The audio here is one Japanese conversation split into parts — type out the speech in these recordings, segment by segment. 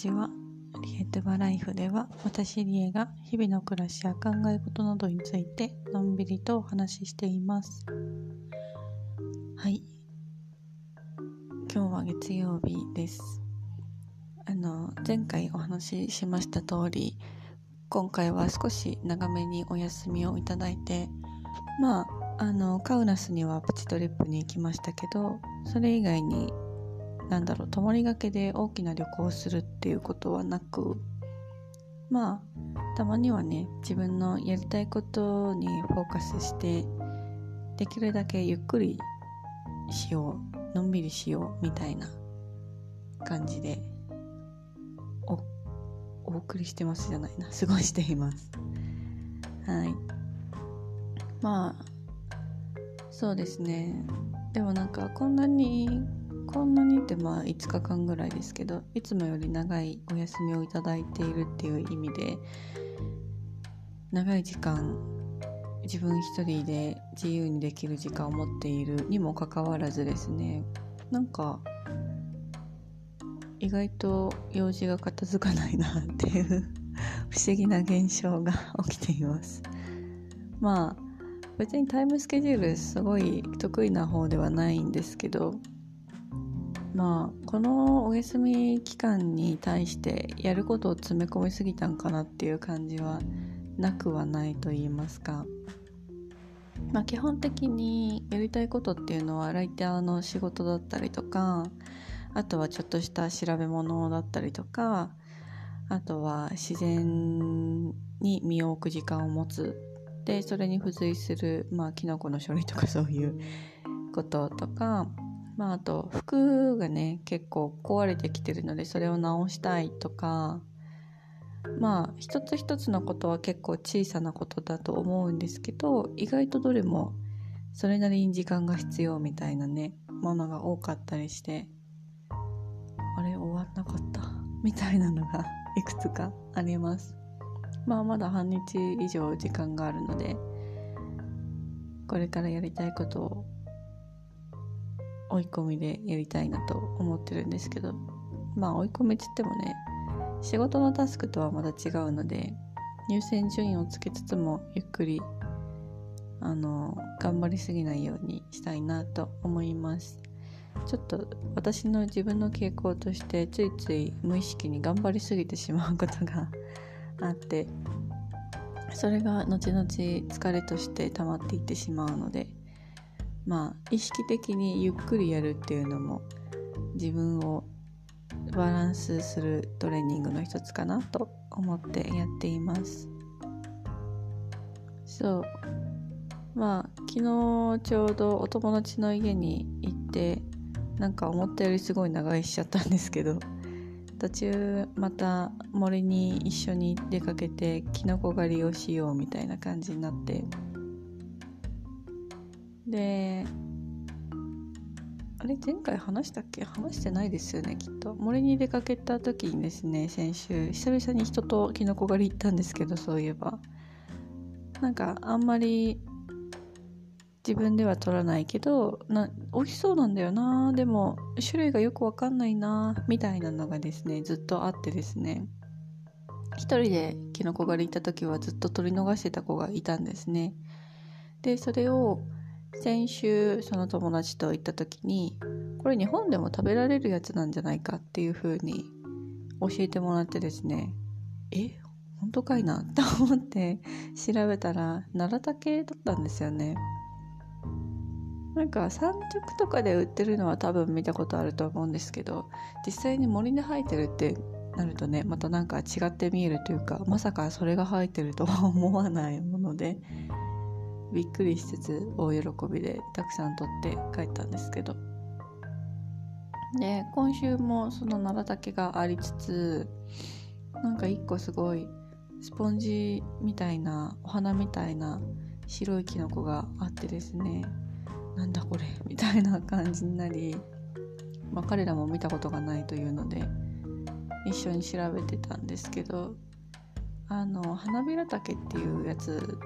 ちは。リエトバライフでは私リエが日々の暮らしや考え事などについてのんびりとお話ししています。はい。今日は月曜日です。あの、前回お話ししました通り、今回は少し長めにお休みをいただいて、まあ、あの、カウナスにはプチトリップに行きましたけど、それ以外になんだろう泊まりがけで大きな旅行をするっていうことはなくまあたまにはね自分のやりたいことにフォーカスしてできるだけゆっくりしようのんびりしようみたいな感じでおお送りしてますじゃないな。過ごしています。はい。まあそうですね。でもなんかこんなにこんなにってまあ5日間ぐらいですけどいつもより長いお休みをいただいているっていう意味で長い時間自分一人で自由にできる時間を持っているにもかかわらずですねなんか意外と用事が片付かないなっていう不思議な現象が 起きています。まあ別にタイムスケジュールすごい得意な方ではないんですけどまあこのお休み期間に対してやることを詰め込みすぎたんかなっていう感じはなくはないと言いますか。まあ基本的にやりたいことっていうのはライターの仕事だったりとかあとはちょっとした調べ物だったりとかあとは自然に身を置く時間を持つ。でそれに付随するまあキノコの処理とかそういうこととかまあ、あと服がね結構壊れてきてるのでそれを直したいとかまあ一つ一つのことは結構小さなことだと思うんですけど意外とどれもそれなりに時間が必要みたいなねものが多かったりしてあれ終わんなかったみたいなのがいくつかあります。まあまだ半日以上時間があるのでこれからやりたいことを追い込みでやりたいなと思ってるんですけど。まあ追い込みって言ってもね仕事のタスクとはまた違うので優先順位をつけつつもゆっくりあの頑張りすぎないようにしたいなと思います。ちょっと私の自分の傾向としてついつい無意識に頑張りすぎてしまうことが あってそれが後々疲れとして溜まっていってしまうのでまあ意識的にゆっくりやるっていうのも自分をバランスするトレーニングの一つかなと思ってやっています。そう。まあ昨日ちょうどお友達の家に行ってなんか思ったよりすごい長居しちゃったんですけど途中また森に一緒に出かけてキノコ狩りをしようみたいな感じになってであれ前回話したっけ？話してないですよねきっと。森に出かけた時にですね先週久々に人とキノコ狩り行ったんですけどそういえば。なんかあんまり自分では取らないけどな美味しそうなんだよな。でも種類がよくわかんないなみたいなのがですねずっとあってですね。一人でキノコ狩り行った時はずっと取り逃してた子がいたんですね。でそれを先週その友達と行った時にこれ日本でも食べられるやつなんじゃないかっていう風に教えてもらってですねえ本当かいな？と思って調べたら奈良竹だったんですよね。なんか産直とかで売ってるのは多分見たことあると思うんですけど実際に森で生えてるってなるとねまたなんか違って見えるというかまさかそれが生えてるとは思わないものでびっくりしつつ大喜びでたくさん取って帰ったんですけど。で今週もその奈良竹がありつつなんか一個すごいスポンジみたいなお花みたいな白いキノコがあってですね。なんだこれみたいな感じになり、まあ、彼らも見たことがないというので一緒に調べてたんですけどあの花びら竹っていうやつ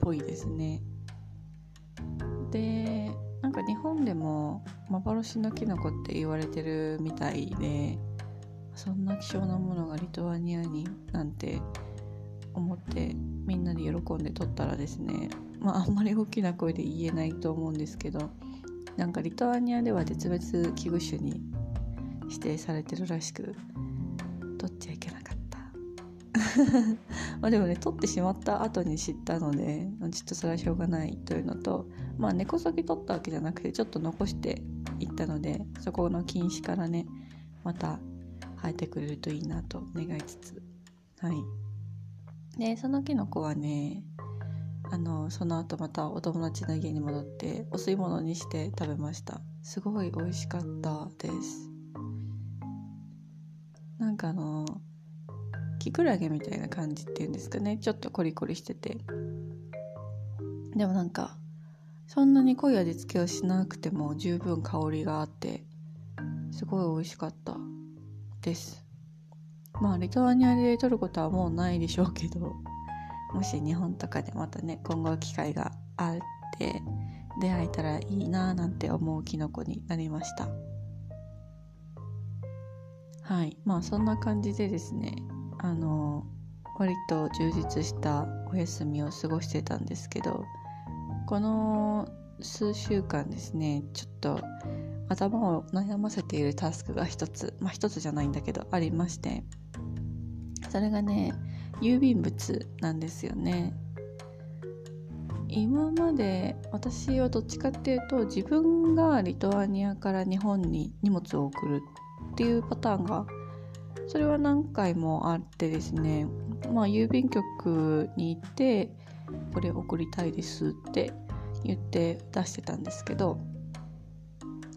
ぽいですね。でなんか日本でも幻のキノコって言われてるみたいでそんな希少なものがリトアニアになんて思ってみんなで喜んで撮ったらですねまああんまり大きな声で言えないと思うんですけどなんかリトアニアでは絶滅危惧種に指定されてるらしく撮っちゃいけなかった。まあでもね撮ってしまった後に知ったのでちょっとそれはしょうがないというのとまあ根こそぎ撮ったわけじゃなくてちょっと残していったのでそこの禁止からねまた生えてくれるといいなと願いつつ。はい。でそのキノコはねあのその後またお友達の家に戻ってお吸い物にして食べました。すごい美味しかったです。なんかあのキクラゲみたいな感じっていうんですかね。ちょっとコリコリしてて。でもなんかそんなに濃い味付けをしなくても十分香りがあってすごい美味しかったです。まあリトアニアで取ることはもうないでしょうけど もし日本とかでまたね今後機会があって出会えたらいいななんて思うキノコになりました。はい。まあそんな感じでですねあの割と充実したお休みを過ごしてたんですけどこの数週間ですねちょっと頭を悩ませているタスクが一つまあ一つじゃないんだけどありましてそれがね郵便物なんですよね。今まで私はどっちかっていうと自分がリトアニアから日本に荷物を送るっていうパターンがそれは何回もあってですねまあ郵便局に行ってこれ送りたいですって言って出してたんですけど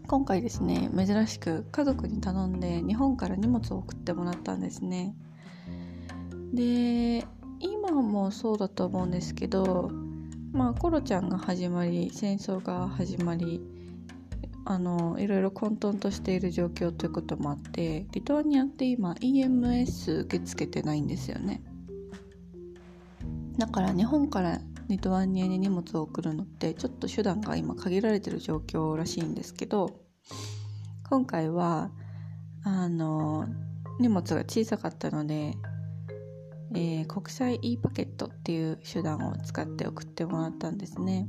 今回ですね珍しく家族に頼んで日本から荷物を送ってもらったんですね。で今もそうだと思うんですけどまあコロちゃんが始まり戦争が始まりあのいろいろ混沌としている状況ということもあってリトアニアって今 EMS 受け付けてないんですよね。だから日本からリトアニアに荷物を送るのってちょっと手段が今限られてる状況らしいんですけど今回はあの荷物が小さかったのでえー、国際 e パケットっていう手段を使って送ってもらったんですね。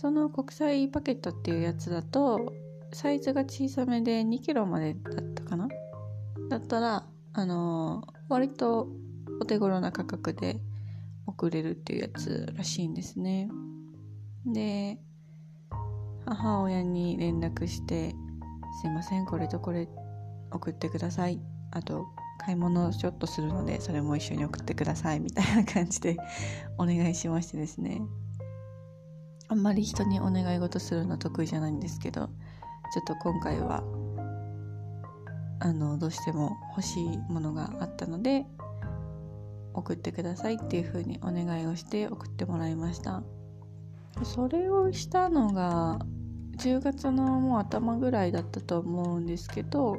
その国際パケットっていうやつだとサイズが小さめで 2kg までだったかな？だったらあのー、割とお手頃な価格で送れるっていうやつらしいんですね。で母親に連絡して「すいませんこれとこれ送ってください」あと買い物ちょっとするのでそれも一緒に送ってくださいみたいな感じでお願いしましてですね。あんまり人にお願い事するの得意じゃないんですけどちょっと今回はあのどうしても欲しいものがあったので送ってくださいっていう風にお願いをして送ってもらいました。それをしたのが10月のもう頭ぐらいだったと思うんですけど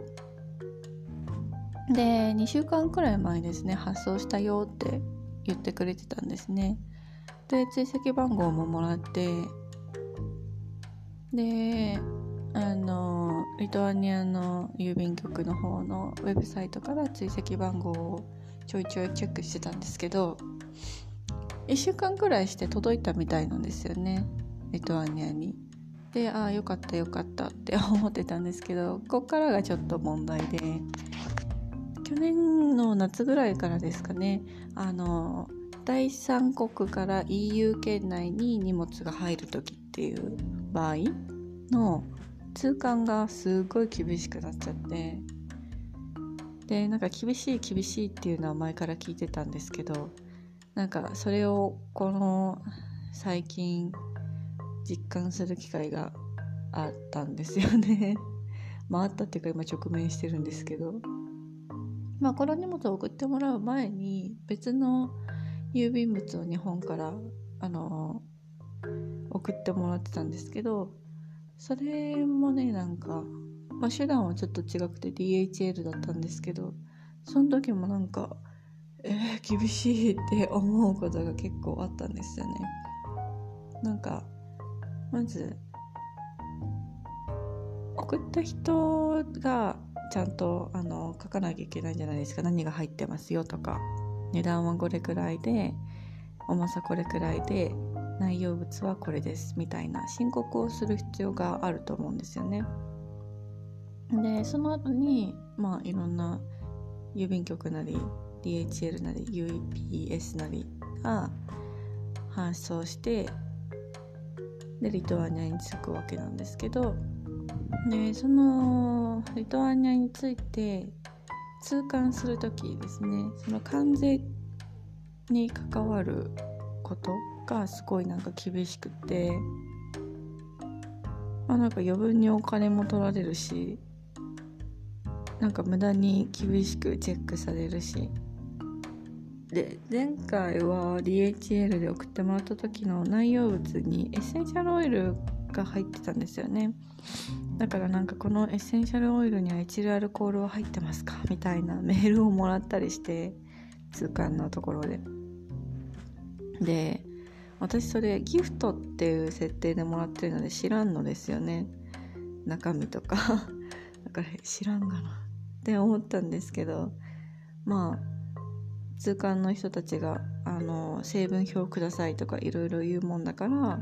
で2週間くらい前ですね発送したよって言ってくれてたんですね。で追跡番号ももらってであのリトアニアの郵便局の方のウェブサイトから追跡番号をちょいちょいチェックしてたんですけど1週間くらいして届いたみたいなんですよねリトアニアに。でああよかったよかったって思ってたんですけどこっからがちょっと問題で去年の夏ぐらいからですかねあの第三国から EU 圏内に荷物が入る時っていう場合の通関がすごい厳しくなっちゃってでなんか厳しい厳しいっていうのは前から聞いてたんですけどなんかそれをこの最近実感する機会があったんですよね。まああったっていうか今直面してるんですけど。まあこの荷物を送ってもらう前に別の郵便物を日本からあの送ってもらってたんですけどそれもねなんか、まあ、手段はちょっと違くて DHL だったんですけどその時もなんかえー、厳しいって思うことが結構あったんですよね。なんかまず送った人がちゃんとあの書かなきゃいけないんじゃないですか。何が入ってますよとか。値段はこれくらいで重さこれくらいで内容物はこれですみたいな申告をする必要があると思うんですよね。でその後にまあいろんな郵便局なり DHL なり UPS なりが搬送してでリトアニアに着くわけなんですけどでそのリトアニアについて通関する時ですね。その関税に関わることがすごいなんか厳しくて。まあなんか余分にお金も取られるし。なんか無駄に厳しくチェックされるし。で前回は DHL で送ってもらった時の内容物にエッセンシャルオイルが入ってたんですよね。だからなんかこのエッセンシャルオイルにはエチルアルコールは入ってますか？みたいなメールをもらったりして通関のところで。で私それギフトっていう設定でもらってるので知らんのですよね。中身とか。だから知らんがな。って思ったんですけどまあ通関の人たちがあの成分表くださいとかいろいろ言うもんだから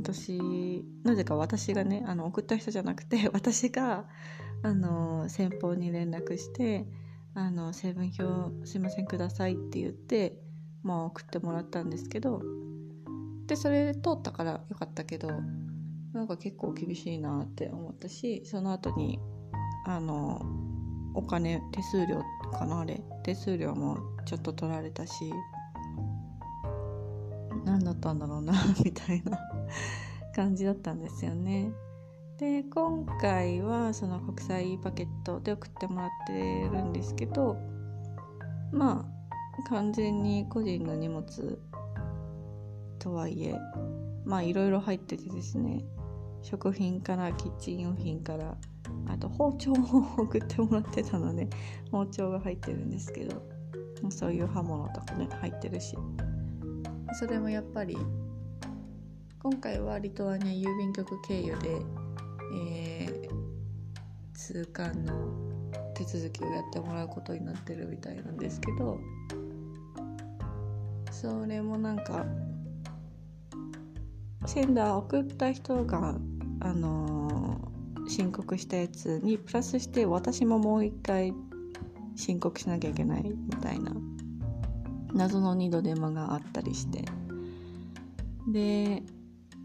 私なぜか私がねあの送った人じゃなくて 私があの先方に連絡してあの成分表すいませんくださいって言ってまあ送ってもらったんですけどでそれで通ったからよかったけどなんか結構厳しいなって思ったしその後にあのお金手数料かなあれ。手数料もちょっと取られたし何だったんだろうな みたいな。感じだったんですよね。で今回はその国際パケットで送ってもらってるんですけどまあ完全に個人の荷物とはいえまあいろいろ入っててですね食品からキッチン用品からあと包丁を送ってもらってたので包丁が入ってるんですけどそういう刃物とかね入ってるしそれもやっぱり今回はリトアニア郵便局経由で、えー、通関の手続きをやってもらうことになってるみたいなんですけどそれもなんかセンダー送った人があのー、申告したやつにプラスして私ももう一回申告しなきゃいけないみたいな謎の二度手間があったりして。で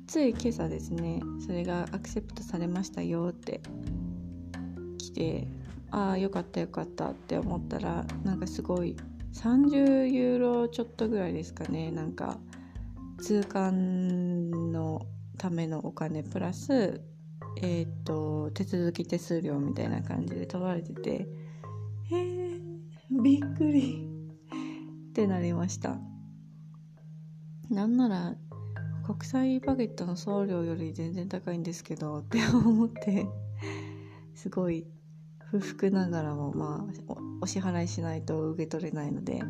つい今朝ですねそれがアクセプトされましたよって来てああよかったよかったって思ったらなんかすごい30ユーロちょっとぐらいですかねなんか通関のためのお金プラスえっ、と手続き手数料みたいな感じで取られててへえびっくり。ってなりました。なんなら国際バゲットの送料より全然高いんですけどって思ってすごい不服ながらもまあお支払いしないと受け取れないので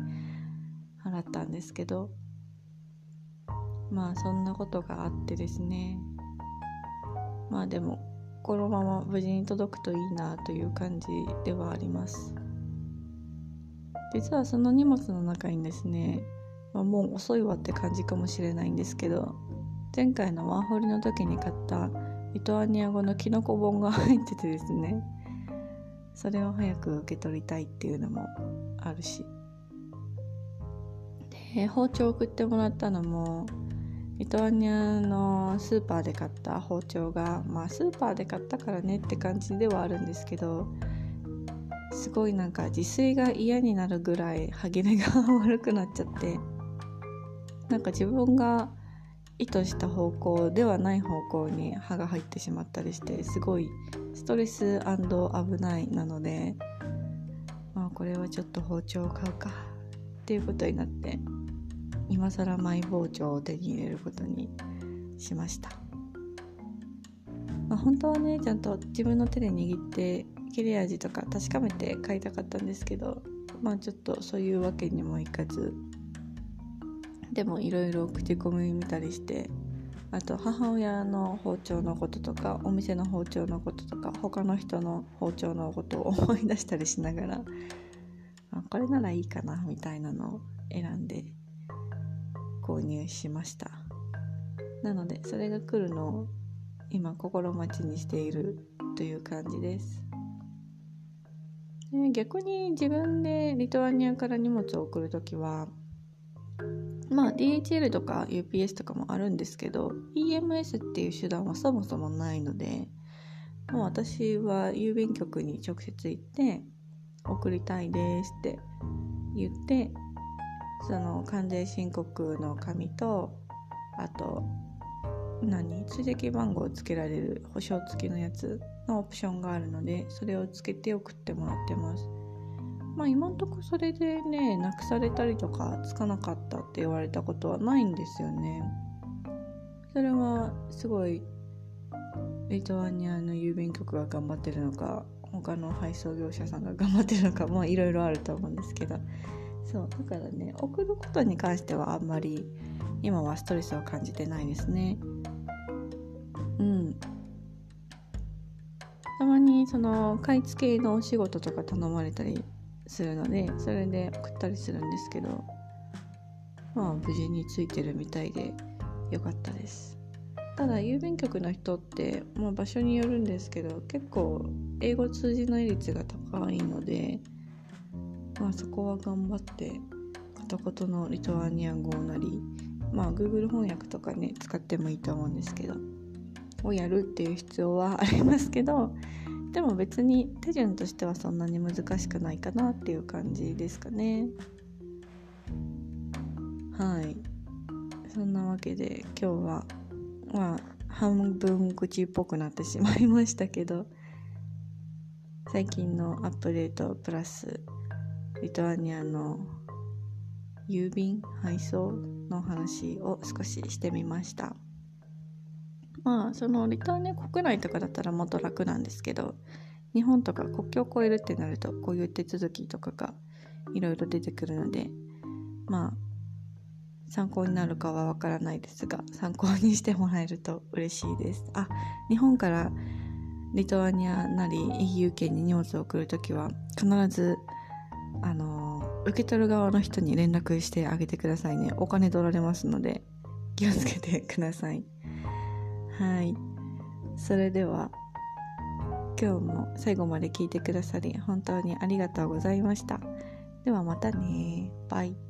払ったんですけどまあそんなことがあってですね。まあでもこのまま無事に届くといいなという感じではあります。実はその荷物の中にですね、ま、もう遅いわって感じかもしれないんですけど前回のワーホリの時に買ったリトアニア語のキノコ本が入っててですねそれを早く受け取りたいっていうのもあるし。で包丁送ってもらったのもリトアニアのスーパーで買った包丁がまあスーパーで買ったからねって感じではあるんですけどすごいなんか自炊が嫌になるぐらい歯切れが 悪くなっちゃってなんか自分が意図した方向ではない方向に歯が入ってしまったりしてすごいストレス危ないなので、まあ、これはちょっと包丁を買うかっていうことになって今更マイ包丁を手に入れることにしました、まあ、本当はねちゃんと自分の手で握って切れ味とか確かめて買いたかったんですけどまあちょっとそういうわけにもいかずでもいろいろ口コミ見たりしてあと母親の包丁のこととかお店の包丁のこととか他の人の包丁のことを思い出したりしながらあこれならいいかなみたいなのを選んで購入しました。なのでそれが来るのを今心待ちにしているという感じです。で逆に自分でリトアニアから荷物を送る時はまあ DHL とか UPS とかもあるんですけど EMS っていう手段はそもそもないのでもう私は郵便局に直接行って送りたいですって言ってその関税申告の紙とあと何追跡番号をつけられる保証付きのやつのオプションがあるのでそれをつけて送ってもらってます。まあ今んとこそれでねなくされたりとかつかなかったって言われたことはないんですよね。それはすごいリトアニアの郵便局が頑張ってるのか他の配送業者さんが頑張ってるのかもいろいろあると思うんですけど。そうだからね送ることに関してはあんまり今はストレスを感じてないですね。うん。たまにその買い付けのお仕事とか頼まれたりするのでそれで送ったりするんですけどまあ無事についてるみたいでよかったです。ただ郵便局の人って、まあ、場所によるんですけど結構英語通じない率が高いので、まあ、そこは頑張って片言のリトアニア語なりまあ Google 翻訳とかね使ってもいいと思うんですけどをやるっていう必要はありますけどでも別に手順としてはそんなに難しくないかなっていう感じですかね。はい。そんなわけで今日はまあ半分口っぽくなってしまいましたけど最近のアップデートプラスリトアニアの郵便配送の話を少ししてみました。まあそのリターンね国内とかだったらもっと楽なんですけど日本とか国境を越えるってなるとこういう手続きとかがいろいろ出てくるのでまあ参考になるかはわからないですが参考にしてもらえると嬉しいです。あ日本からリトアニアなり EU 圏に荷物を送るときは必ずあの受け取る側の人に連絡してあげてくださいね。お金取られますので気をつけてください。はい。それでは今日も最後まで聞いてくださり本当にありがとうございました。ではまたね。バイ。